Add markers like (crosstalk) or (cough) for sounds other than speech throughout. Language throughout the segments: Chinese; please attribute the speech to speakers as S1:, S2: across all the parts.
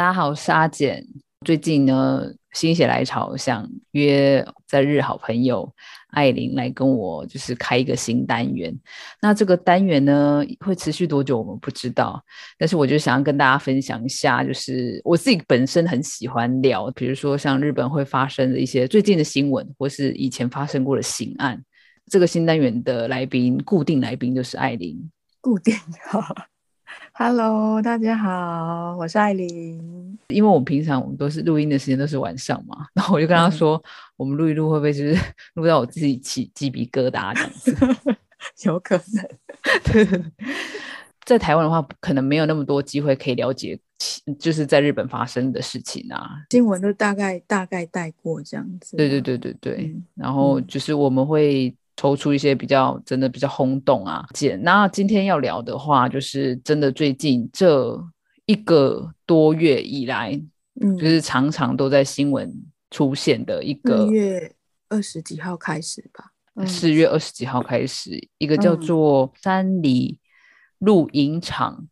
S1: 大家好，我是阿简。最近呢，心血来潮，想约在日好朋友艾琳来跟我，就是开一个新单元。那这个单元呢，会持续多久，我们不知道。但是我就想要跟大家分享一下，就是我自己本身很喜欢聊，比如说像日本会发生的一些最近的新闻，或是以前发生过的刑案。这个新单元的来宾，固定来宾就是艾琳。
S2: 固定好 (laughs)，Hello，大家好，我是艾琳。
S1: 因为我们平常我们都是录音的时间都是晚上嘛，然后我就跟他说，我们录一录会不会就是 (laughs) 录到我自己起鸡皮疙瘩这样子？(laughs)
S2: 有可能。
S1: 对，在台湾的话，可能没有那么多机会可以了解，就是在日本发生的事情啊，
S2: 新闻都大概大概带过这样子。
S1: 对对对对对，然后就是我们会。抽出一些比较真的比较轰动啊，姐。那今天要聊的话，就是真的最近这一个多月以来，嗯，就是常常都在新闻出现的一个
S2: 月二十几号开始吧，
S1: 四月二十几号开始，一个叫做山里露营场，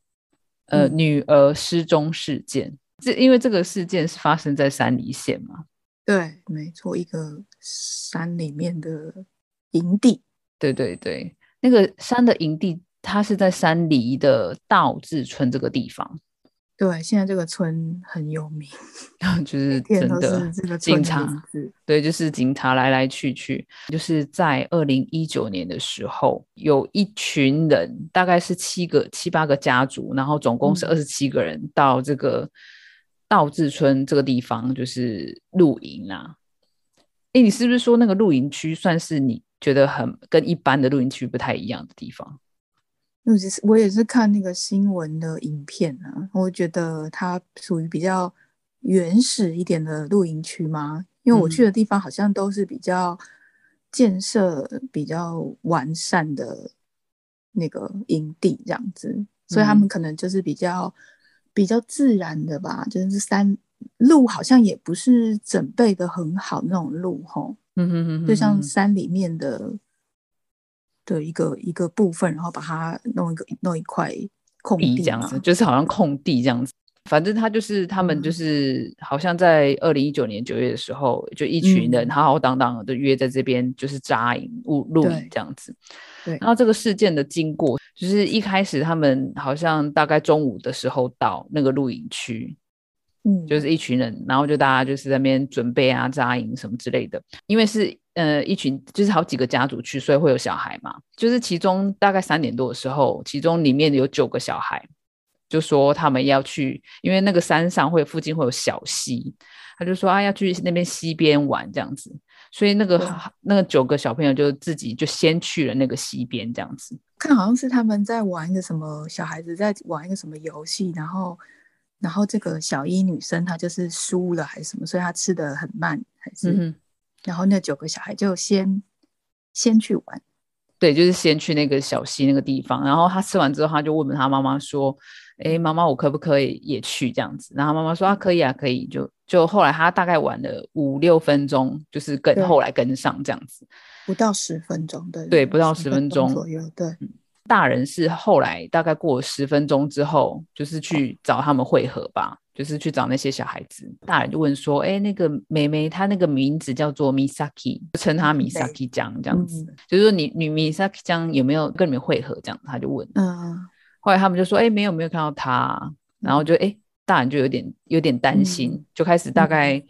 S1: 呃，女儿失踪事件。这因为这个事件是发生在山里县嘛？
S2: 对，没错，一个山里面的。营地，
S1: 对对对，那个山的营地，它是在山梨的道志村这个地方。
S2: 对，现在这个村很有名，(laughs)
S1: 就是真的警察，对，就是警察来来去去。就是在二零一九年的时候，有一群人，大概是七个、七八个家族，然后总共是二十七个人，到这个道志村这个地方，就是露营啊。哎，你是不是说那个露营区算是你？觉得很跟一般的露营区不太一样的地方，
S2: 我是我也是看那个新闻的影片啊，我觉得它属于比较原始一点的露营区嘛，因为我去的地方好像都是比较建设比较完善的那个营地这样子，所以他们可能就是比较比较自然的吧，就是山路好像也不是准备的很好那种路吼。嗯哼哼，就像山里面的的一个一个部分，然后把它弄一个弄一块空地
S1: 这样子，就是好像空地这样子。反正他就是他们就是好像在二零一九年九月的时候，就一群人浩浩荡荡的约在这边，就是扎营露露营这样子。
S2: 对。
S1: 然后这个事件的经过，就是一开始他们好像大概中午的时候到那个露营区。
S2: 嗯，
S1: 就是一群人，然后就大家就是在那边准备啊扎营什么之类的。因为是呃一群，就是好几个家族去，所以会有小孩嘛。就是其中大概三点多的时候，其中里面有九个小孩，就说他们要去，因为那个山上会附近会有小溪，他就说啊要去那边溪边玩这样子。所以那个那个九个小朋友就自己就先去了那个溪边这样子。
S2: 看好像是他们在玩一个什么，小孩子在玩一个什么游戏，然后。然后这个小一女生她就是输了还是什么，所以她吃的很慢还是，然后那九个小孩就先先去玩，
S1: 对，就是先去那个小溪那个地方，然后他吃完之后，他就问他妈妈说：“哎，妈妈，我可不可以也去这样子？”然后妈妈说：“啊，可以啊，可以。”就就后来他大概玩了五六分钟，就是跟后来跟上这样子，
S2: 不到十分钟对，
S1: 对，不到十分钟
S2: 左右，对。
S1: 大人是后来大概过十分钟之后，就是去找他们会合吧，就是去找那些小孩子。大人就问说：“哎，那个妹妹，她那个名字叫做 Misaki，称她 Misaki 江这样子，就是说你你 Misaki 江有没有跟你们会合？这样他就问。嗯，后来他们就说：哎，没有没有看到她。然后就哎，大人就有点有点担心，就开始大概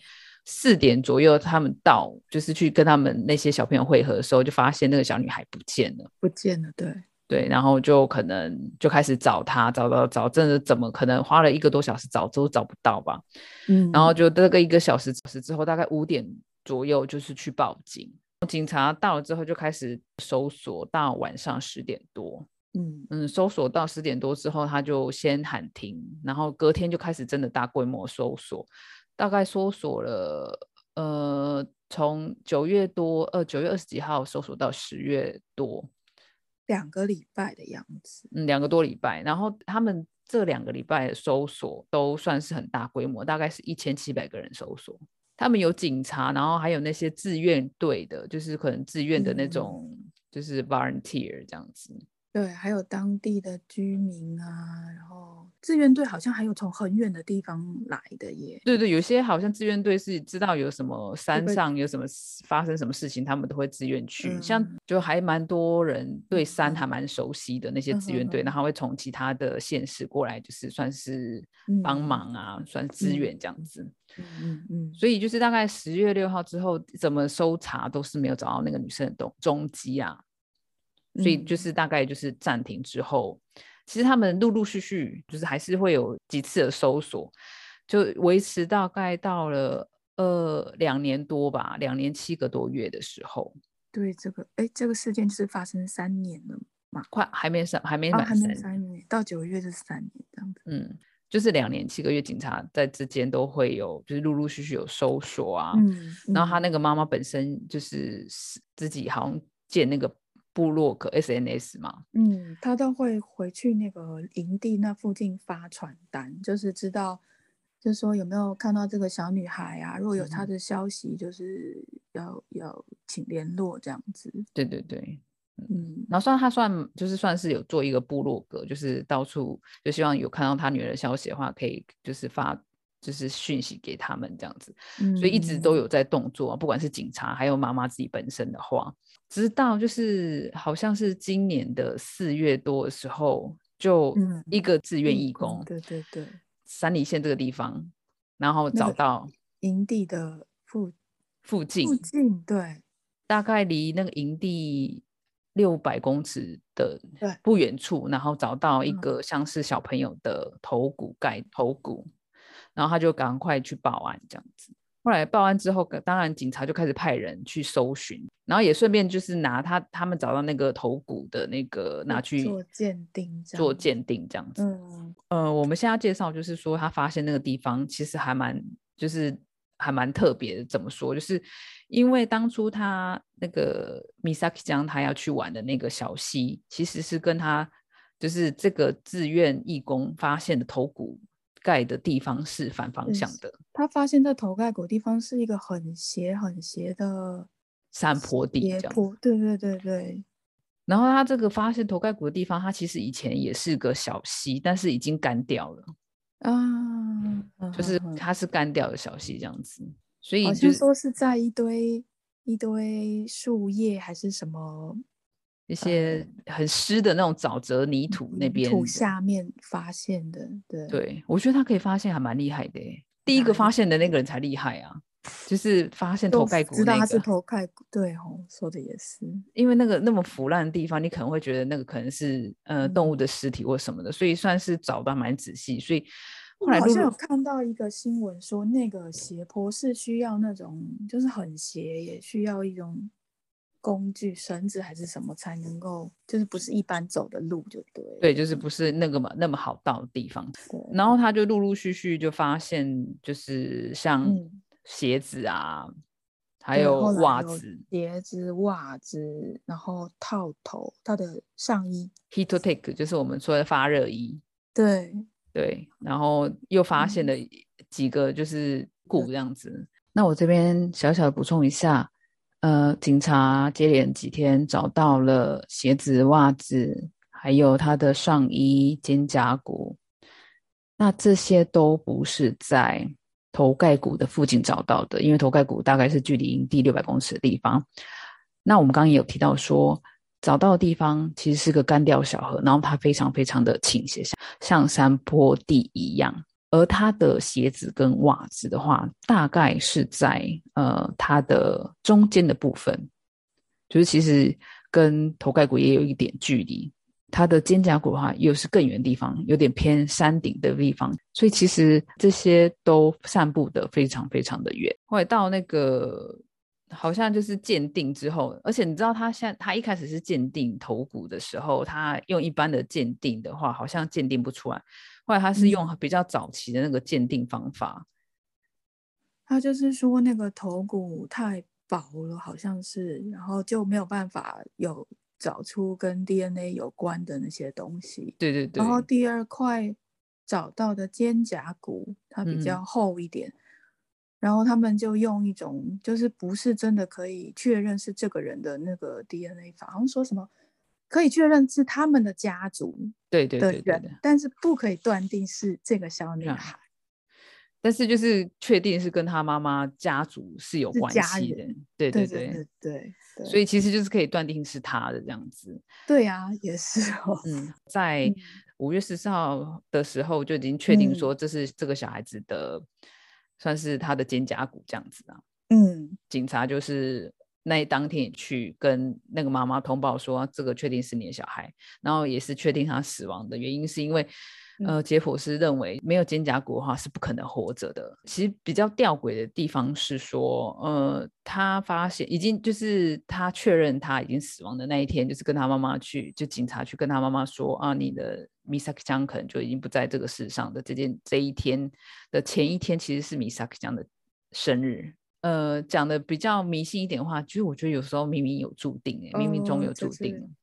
S1: 四点左右，他们到就是去跟他们那些小朋友会合的时候，就发现那个小女孩不见了，
S2: 不见了，对。
S1: 对，然后就可能就开始找他，找到找，真的怎么可能花了一个多小时找都找不到吧？嗯，然后就这个一个小时时之后，大概五点左右就是去报警，警察到了之后就开始搜索到晚上十点多，嗯嗯，搜索到十点多之后，他就先喊停，然后隔天就开始真的大规模搜索，大概搜索了呃从九月多呃九月二十几号搜索到十月多。
S2: 两个礼拜的样子，
S1: 嗯，两个多礼拜。然后他们这两个礼拜的搜索都算是很大规模，大概是一千七百个人搜索。他们有警察，然后还有那些志愿队的，就是可能志愿的那种，就是 volunteer 这样子。
S2: 对，还有当地的居民啊，然后志愿队好像还有从很远的地方来的耶。
S1: 对对，有些好像志愿队是知道有什么山上有什么发生什么事情，他们都会自愿去。像就还蛮多人对山还蛮熟悉的那些志愿队，然后会从其他的县市过来，就是算是帮忙啊，算支援这样子。
S2: 嗯嗯嗯。
S1: 所以就是大概十月六号之后，怎么搜查都是没有找到那个女生的踪踪迹啊。所以就是大概就是暂停之后，其实他们陆陆续续就是还是会有几次的搜索，就维持大概到了呃两年多吧，两年七个多月的时候。
S2: 对这个，哎，这个事件就是发生三年了嘛，
S1: 快还没三，还没满
S2: 三年，到九月就是三年这样子。
S1: 嗯，就是两年七个月，警察在之间都会有，就是陆陆续续有搜索啊。
S2: 嗯，
S1: 然后他那个妈妈本身就是自己好像建那个。部落格 SNS 嘛，
S2: 嗯，他都会回去那个营地那附近发传单，就是知道，就是说有没有看到这个小女孩啊？如果有她的消息，就是要要请联络这样子。
S1: 对对对，
S2: 嗯，
S1: 然后算他算就是算是有做一个部落格，就是到处就希望有看到他女儿的消息的话，可以就是发。就是讯息给他们这样子，所以一直都有在动作，不管是警察还有妈妈自己本身的话，直到就是好像是今年的四月多的时候，就一个志愿义工，
S2: 对对对，
S1: 三里县这个地方，然后找到
S2: 营地的附
S1: 附近，
S2: 附近对，
S1: 大概离那个营地六百公尺的不远处，然后找到一个像是小朋友的头骨盖头骨。然后他就赶快去报案，这样子。后来报案之后，当然警察就开始派人去搜寻，然后也顺便就是拿他他们找到那个头骨的那个拿去
S2: 做鉴定，
S1: 做鉴定这样子。
S2: 嗯，
S1: 呃，我们现在介绍就是说，他发现那个地方其实还蛮就是还蛮特别的。怎么说？就是因为当初他那个 Misaki 江他要去玩的那个小溪，其实是跟他就是这个志愿义工发现的头骨。盖的地方是反方向的。
S2: 他发现这头盖骨地方是一个很斜、很斜的
S1: 山坡地，
S2: 斜坡。对对对对。
S1: 然后他这个发现头盖骨的地方，它其实以前也是个小溪，但是已经干掉了。
S2: 啊，
S1: 就是它是干掉的小溪这样子。所以
S2: 好像说是在一堆一堆树叶还是什么。
S1: 一些很湿的那种沼泽泥土那边
S2: 土下面发现的，对
S1: 对，我觉得他可以发现还蛮厉害的。第一个发现的那个人才厉害啊，就是发现头盖骨，
S2: 知道他是头盖骨，对哦，说的也是。
S1: 因为那个那么腐烂的地方，你可能会觉得那个可能是呃动物的尸体或什么的，所以算是找的蛮仔细。所以后来
S2: 好像有看到一个新闻说，那个斜坡是需要那种就是很斜，也需要一种。工具绳子还是什么才能够，就是不是一般走的路就对。
S1: 对，就是不是那个嘛那么好到的地方。然后他就陆陆续续就发现，就是像鞋子啊，还有袜子、
S2: 鞋子、袜子，然后套头，他的上衣
S1: heat take 就是我们说的发热衣。
S2: 对
S1: 对，然后又发现了几个就是骨这样子。那我这边小小的补充一下。呃，警察接连几天找到了鞋子、袜子，还有他的上衣、肩胛骨。那这些都不是在头盖骨的附近找到的，因为头盖骨大概是距离营地六百公尺的地方。那我们刚刚也有提到说，找到的地方其实是个干掉小河，然后它非常非常的倾斜，像像山坡地一样。而他的鞋子跟袜子的话，大概是在呃他的中间的部分，就是其实跟头盖骨也有一点距离。他的肩胛骨的话，又是更远地方，有点偏山顶的地方，所以其实这些都散布的非常非常的远。后来到那个好像就是鉴定之后，而且你知道他现在他一开始是鉴定头骨的时候，他用一般的鉴定的话，好像鉴定不出来。后来他是用比较早期的那个鉴定方法，
S2: 他就是说那个头骨太薄了，好像是，然后就没有办法有找出跟 DNA 有关的那些东西。
S1: 对对对。
S2: 然后第二块找到的肩胛骨，它比较厚一点，然后他们就用一种就是不是真的可以确认是这个人的那个 DNA 法，好像说什么可以确认是他们的家族
S1: 对对
S2: 的
S1: 对对。
S2: 但是不可以断定是这个小女
S1: 啊
S2: 孩。
S1: 但是就是确定是跟她妈妈家族是有关系的
S2: 人，
S1: 对
S2: 对
S1: 对
S2: 对
S1: 所以其实就是可以断定是她的这样子。
S2: 对啊，也是哦。
S1: 嗯，在
S2: 嗯
S1: 五月十四号的时候就已经确定
S2: 嗯
S1: 说这是这个小孩子的，算是他的肩胛骨这样子啊。
S2: 嗯
S1: 警察就是那当天也去跟那个妈妈通报说，这个确定是你的小孩，然后也是确定他死亡的原因是因为。呃，杰普斯认为没有肩胛骨的话是不可能活着的。其实比较吊诡的地方是说，呃，他发现已经就是他确认他已经死亡的那一天，就是跟他妈妈去，就警察去跟他妈妈说啊，你的 Misaki 江可能就已经不在这个世上的这件这一天的前一天，其实是 Misaki 江的生日。呃，讲的比较迷信一点的话，其实我觉得有时候冥冥有注定、欸，冥冥中有注定。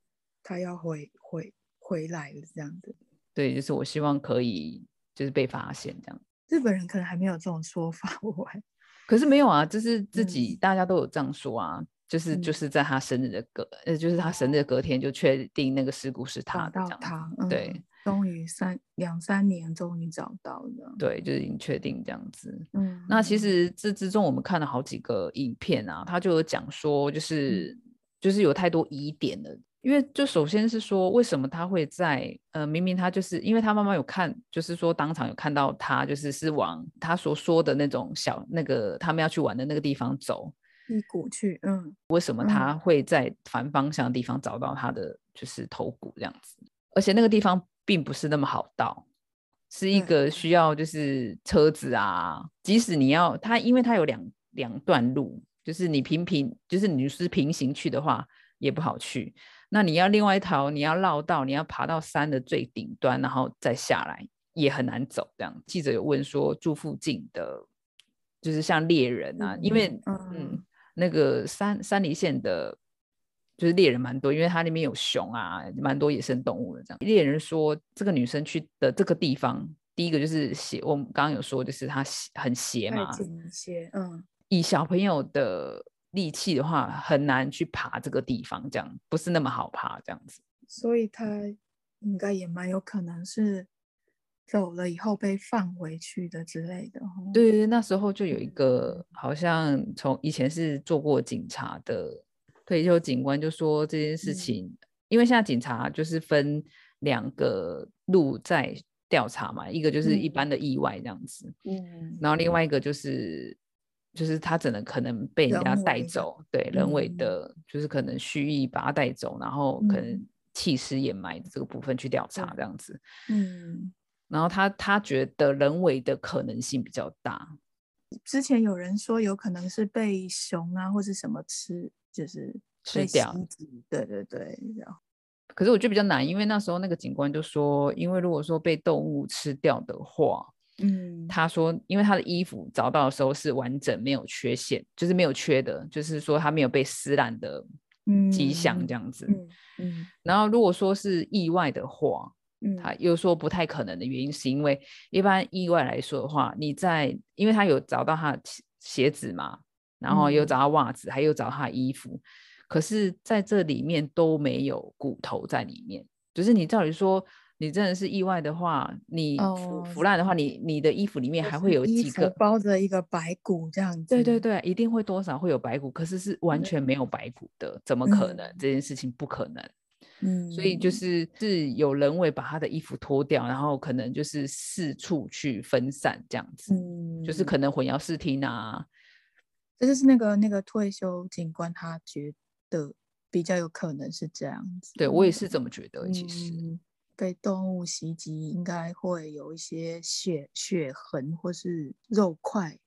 S2: 他要回回回来的这样子。
S1: 对，就是我希望可以就是被发现这样。
S2: 日本人可能还没有这种说法，(laughs) 我还
S1: 可是没有啊，就是自己、
S2: 嗯
S1: 大家都有这样说啊，就是就
S2: 嗯
S1: 是在他生日的隔，呃，就是他生日的隔天就确定那个事故是他
S2: 找到。他，
S1: 对
S2: 嗯，终于三两三年终于找到了，
S1: 对，就是已经确定这样子。
S2: 嗯，
S1: 那其实这之中我们看了好几个影片啊，他就有讲说，就是、就是有太多疑点了。因为就首先是说，为什么他会在呃，明明他就是因为他妈妈有看，就是说当场有看到他就是是往他所说的那种小那个他们要去玩的那个地方走，
S2: 一股去，嗯
S1: 为什么他会在反方向的地方找到他的就是头骨这样子？而且那个地方并不是那么好到，是一
S2: 对
S1: 个需要就是车子啊，即使你要它，因为它有两两段路，就是你平平，就是你是平行去的话也不好去。那你要另外一条，你要绕道，你要爬到山的最顶端，然后再下来，也很难走。这样，记者有问说住附近的，就是像猎人啊，因为
S2: 嗯
S1: 嗯，那个山山梨县的，就是猎人蛮多，因为它那边有熊啊，蛮多野生动物的。这样，猎人说这个女生去的这个地方，第一个就是斜，我们刚刚有说，就是它斜很斜嘛，
S2: 嗯
S1: 以小朋友的力气的话，很难去爬这个地方，这样不是那么好爬，这样子。
S2: 所以他应该也蛮有可能是走了以后被放回去的之类的，哦，
S1: 对对，那时候就有一个好像从以前是做过警察的退休警官就说这件事
S2: 嗯。
S1: 情，因为现在警察就是分两个路在调查嘛，一个就是一
S2: 嗯。
S1: 般的意外这样子，
S2: 嗯。
S1: 然后另外一个就是就是他只能可能被人家带走，对，人为
S2: 嗯。
S1: 的，就是可能蓄意把他带走，然后可能
S2: 嗯。
S1: 弃尸掩埋的这个部分去调查
S2: 对
S1: 这样子。
S2: 嗯，
S1: 然后他他觉得人为的可能性比较大，
S2: 之前有人说有可能是被熊啊或是什么吃，就是
S1: 吃掉
S2: 对对对，然后。
S1: 可是我觉得比较难，因为那时候那个警官就说，因为如果说被动物吃掉的话，
S2: 嗯，
S1: 他说，因为他的衣服找到的时候是完整没有缺陷，就是没有缺的，就是说他没有被撕烂的迹象这样子。
S2: 嗯嗯。
S1: 然后如果说是意外的话，
S2: 嗯，
S1: 他又说不太可能的原因是因为一般意外来说的话，你在因为他有找到他的鞋鞋子嘛，然后有
S2: 嗯
S1: 找到袜子，还有找到他衣服，可是在这里面都没有骨头在里面。就是你照理说，你真的是意外的话，你腐烂的话，你你的衣服里面还会有几个。
S2: 包着一个白骨这样子，
S1: 对对对，一定会多少会有白骨，可是是完全没有白骨的，怎么可能？
S2: 嗯
S1: 这件事情不可能。
S2: 嗯，
S1: 所以就是是有人为把他的衣服脱掉，然后可能就是四处去分散这样子，
S2: 嗯，
S1: 就是可能混淆视听啊。
S2: 这就是那个那个退休警官他觉得比较有可能是这样子，
S1: 对我也是这么觉得，其实。
S2: 嗯被动物袭击应该会有一些血血痕或是肉块，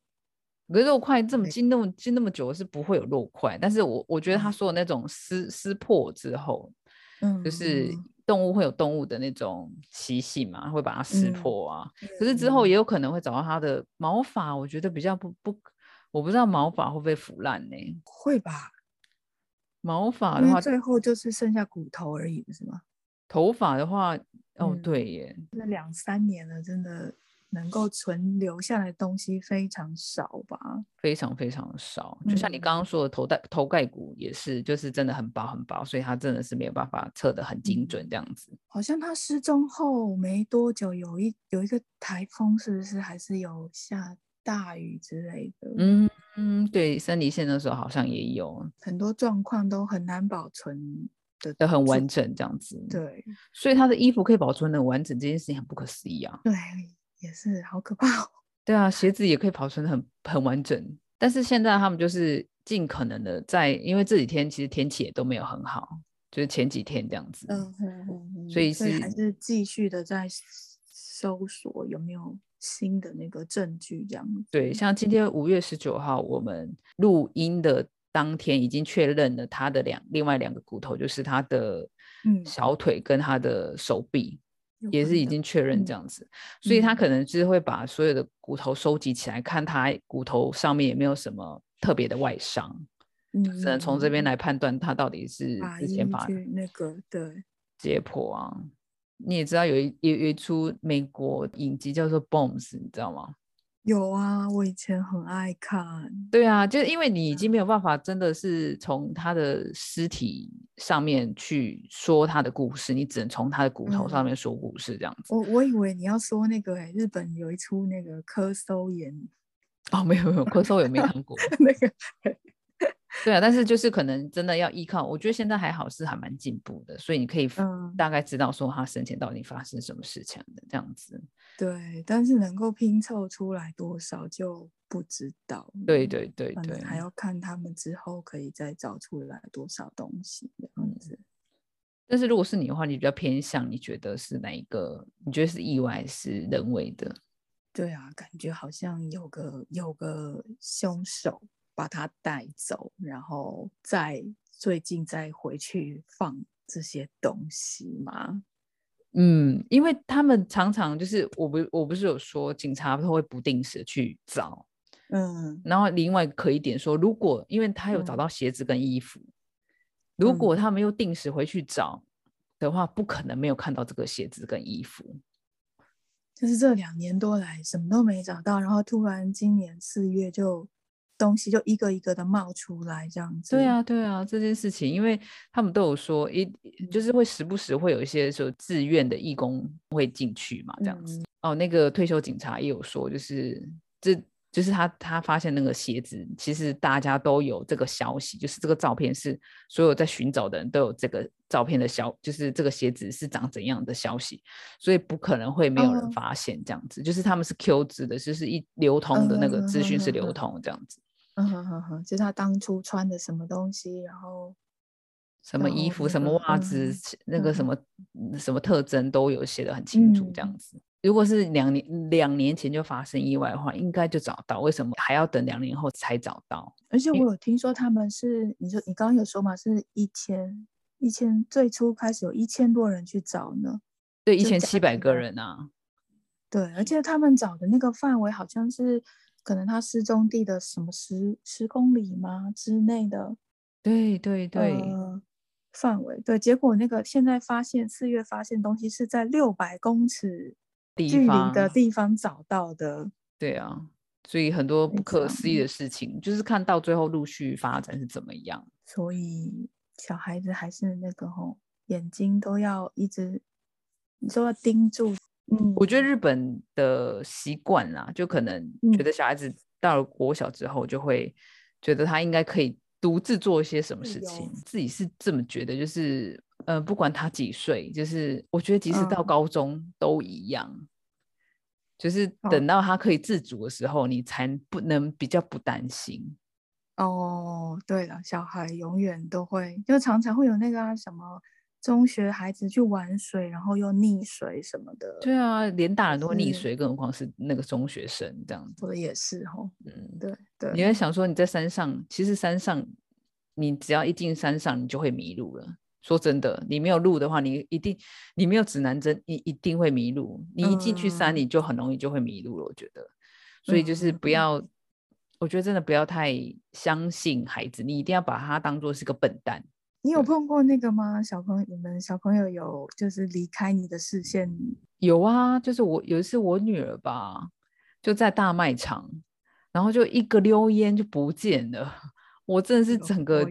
S1: 可是肉块这么
S2: 对
S1: 浸那么浸那么久是不会有肉块，但是我我觉得他
S2: 嗯
S1: 说的那种撕撕破之后，
S2: 嗯，
S1: 就是动物会有动物的那种习性嘛，会把它撕
S2: 嗯
S1: 破啊。可是之后
S2: 嗯
S1: 也有可能会找到它的毛发，我觉得比较不不，我不知道毛发会不会腐烂呢？
S2: 会吧？
S1: 毛发的话，
S2: 最后就是剩下骨头而已，不是吗？
S1: 头发的话，哦，
S2: 嗯
S1: 对耶，
S2: 那两三年了，真的能够存留下来的东西非常少吧？
S1: 非常非常少。就像你刚刚说的头盖头盖骨也是，就是真的很薄很薄，所以它真的是没有办法测得很精准这样子。
S2: 好像他失踪后没多久，有一有一个台风，是不是还是有下大雨之类的？
S1: 嗯嗯，对，森林线的时候好像也有
S2: 很多状况都很难保存。
S1: 的很完整这样子，
S2: 对，
S1: 所以他的衣服可以保存的完整，这件事情很不可思议啊。
S2: 对，也是好可怕。
S1: 哦 (laughs) 对啊，鞋子也可以保存的很很完整，但是现在他们就是尽可能的在，因为这几天其实天气也都没有很好，就是前几天这样子，嗯嗯嗯，所以是
S2: 还是继续的在搜索有没有新的那个证据这样。
S1: 对，像今天五月十九号我们录音的。当天已经确认了他的两另外两个骨头，就是他的小腿跟他的手臂，也是已经确认这样子，所以他可能就是会把所有的骨头收集起来，看他骨头上面有没有什么特别的外伤，只能从这边来判断他到底是之前把
S2: 那个对
S1: 解剖啊。你也知道有一有一出美国影集叫做《Bones》，你知道吗？
S2: 有啊，我以前很爱看。
S1: 对啊，就是因为你已经没有办法，真的是从他的尸体上面去说他的故事，你只能从他的骨头上面说故事这样子。
S2: 我我以为你要说那个，哎，日本有一出那个科搜研。(laughs)
S1: 哦，没有没有，科搜也没看过 (laughs)
S2: 那个。
S1: 对啊，但是就是可能真的要依靠，我觉得现在还好是还蛮进步的，所以你可以大概知道说他生前到底发生什么事情的这样子。
S2: 对，但是能够拼凑出来多少就不知道。
S1: 对对对对，
S2: 还要看他们之后可以再找出来多少东西这样子。
S1: 但是如果是你的话，你比较偏向，你觉得是哪一个？你觉得是意外是人为的？
S2: 对啊，感觉好像有个有个凶手。把他带走，然后再最近再回去放这些东西吗？
S1: 嗯，因为他们常常就是我不我不是有说警察都会不定时去找，嗯，然后另外可以点说，如果因为他有找到鞋子跟衣服，如果他们又定时回去找的话，不可能没有看到这个鞋子跟衣服。
S2: 就是这两年多来什么都没找到，然后突然今年四月就。东西就一个一个的冒出来，这样子。
S1: 对啊，对啊，这件事情，因为他们都有说，一就是会时不时会有一些说自愿的义工会进去嘛，这样子。哦，那个退休警察也有说，就是这就是他他发现那个鞋子，其实大家都有这个消息，就是这个照片是所有在寻找的人都有这个照片的消，就是这个鞋子是长怎样的消息，所以不可能会没有人发现这样子。就是他们是 Q 值的，就是一流通的那个资讯是流通这样子。
S2: 嗯哼哼哼，就是他当初穿的什么东西，然后
S1: 什么衣服、什么袜子，那个什么什么特征都有写的很清楚，这样子。如果是两年两年前就发生意外的话，应该就找到。为什么还要等两年后才找到？
S2: 而且我有听说他们是，你说你刚刚有说嘛，是一千一千，最初开始有一千多人去找呢。
S1: 对，一千七百个人啊。
S2: 对，而且他们找的那个范围好像是。可能他失踪地的什么十十公里吗之内的？
S1: 对对对，
S2: 范围对。结果那个现在发现四月发现东西是在六百公尺距离的地方找到的。
S1: 对啊，所以很多不可思议的事情，就是看到最后陆续发展是怎么样。
S2: 所以小孩子还是那个吼，眼睛都要一直，你说要盯住。
S1: 嗯，我觉得日本的习惯啦，就可能觉得小孩子到了国小之后，就会觉得他应该可以独自做一些什么事情。自己是这么觉得，就是呃，不管他几岁，就是我觉得即使到高中都一样，就是等到他可以自主的时候，你才不能比较不担心。
S2: 哦，对了，小孩永远都会，就常常会有那个什么。中学孩子去玩水，然后又溺水什么的。
S1: 对啊，连大人都会溺水，更何况是那个中学生这样子。
S2: 说的也是哦，嗯，对对。
S1: 你在想说你在山上，其实山上你只要一进山上，你就会迷路了。说真的，你没有路的话，你一定你没有指南针，你一定会迷路。你一进去山你就很容易就会迷路了。我觉得，所以就是不要，我觉得真的不要太相信孩子，你一定要把他当做是个笨蛋。
S2: 你有碰过那个吗？小朋友们，小朋友有就是离开你的视线？
S1: 有啊，就是我有一次我女儿吧，就在大卖场，然后就一个溜烟就不见了，(laughs) 我真的是整个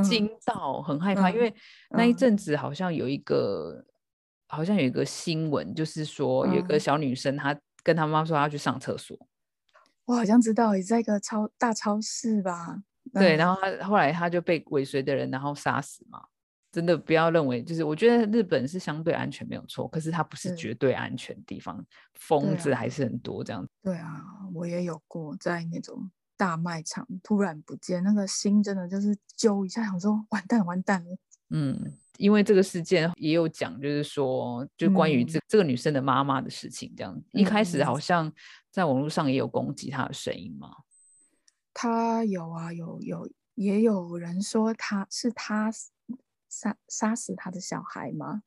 S1: 惊到，很害怕，因
S2: 嗯
S1: 为那一
S2: 嗯。
S1: 阵子好像有一个，好像有一个新闻，就是说有一个
S2: 嗯。
S1: 小女生，她跟她妈说她要去上厕所，
S2: 我好像知道，也在一个超大超市吧？
S1: 对，
S2: 嗯
S1: 然后他后来他就被尾随的人然后杀死嘛。真的不要认为，就是我觉得日本是相对安全没有错，可是它不是绝对安全的地方，疯子还是很多这样子。
S2: 对啊，我也有过在那种大卖场突然不见，那个心真的就是揪一下，想说完蛋完蛋了。
S1: 嗯，因为这个事件也有讲，就是说，就关于这、这个女生的妈妈的事情，这样一开始
S2: 嗯
S1: 好像在网络上也有攻击她的声音嘛。
S2: 他有啊，有有也有人说他是他杀杀死他的小孩吗？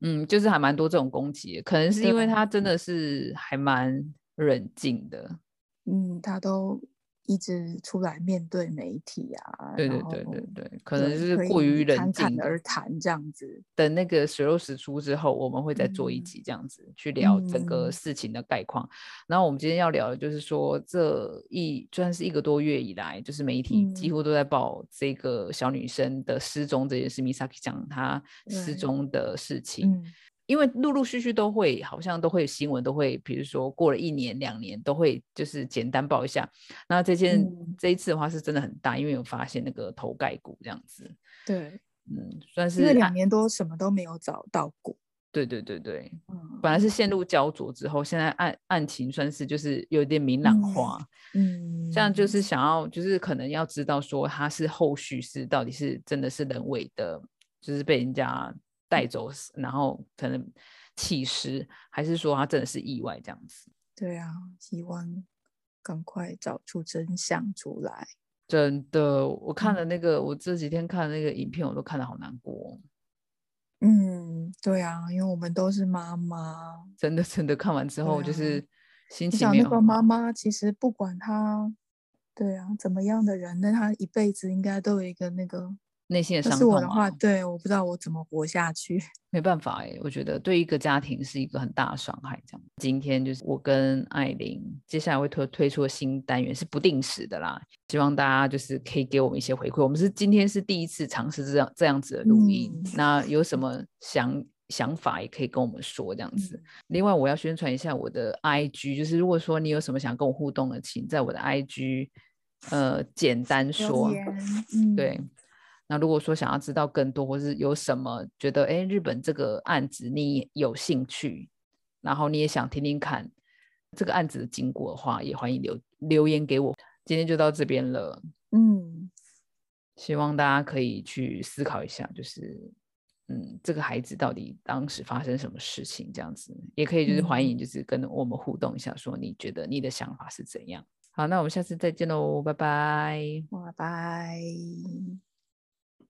S1: 嗯，就是还蛮多这种攻击，可能是因为他真的是还蛮冷静的。
S2: 嗯，他都一直出来面对媒体啊，
S1: 对对对对对，可能是过于冷静
S2: 而谈这样子。
S1: 等那个水落石出之后，我们会再做一
S2: 嗯
S1: 集这样子、去聊整个
S2: 嗯
S1: 事情的概况。然后我们今天要聊的就是说，这一算是一个多月以来，就是媒体几
S2: 嗯
S1: 乎都在报这个小女生的失踪这件事。Misaki 讲她失
S2: 对
S1: 踪的事情，
S2: 嗯
S1: 因为陆陆续续都会，好像都会新闻都会，比如说过了一年两年都会就是简单报一下。那这件、
S2: 嗯。
S1: 这一次的话是真的很大，因为有发现那个头盖骨这样子，
S2: 对，
S1: 嗯，算是
S2: 两年多什么都没有找到过。
S1: 对对对对，
S2: 嗯。
S1: 本来是陷入焦灼之后，现在案案情算是就是有点明朗化，
S2: 嗯，
S1: 这样就。是想要就是可能要知道说他是后续是到底是真的是人为的，就是被人家带走，然后可能弃尸，还是说他真的是意外这样子？
S2: 对啊，希望赶快找出真相出来。
S1: 真的，我看
S2: 嗯
S1: 了那个，我这几天看那个影片，我都看得好难过哦，
S2: 嗯，对啊，因为我们都是妈妈，
S1: 真的真的看完之后就是心
S2: 你
S1: 情
S2: 想那个妈。妈其实不管她，对啊，怎么样的人，那她一辈子应该都有一个那个。
S1: 内心的伤痛嘛
S2: 是我的话，对，我不知道我怎么活下去。(laughs)
S1: 没办法哎，我觉得对一个家庭是一个很大的伤害。这样，今天就是我跟艾琳，接下来会推推出的新单元是不定时的啦，希望大家就是可以给我们一些回馈。我们是今天是第一次尝试这样这样子的录音，
S2: 嗯
S1: 那有什么想想法也可以跟我们说这样子。
S2: 嗯
S1: 另外，我要宣传一下我的 IG，就是如果说你有什么想跟我互动的，请在我的 IG 呃简单说对，那如果说想要知道更多，或是有什么觉得哎日本这个案子你有兴趣，然后你也想听听看这个案子的经过的话，也欢迎留留言给我。今天就到这边了，
S2: 嗯，
S1: 希望大家可以去思考一下，就是嗯这个孩子到底当时发生什么事情，这样子也可以就是欢迎就是跟我们互动一下，说你觉得你的想法是怎样。好，那我们下次再见喽，拜拜。
S2: 拜拜。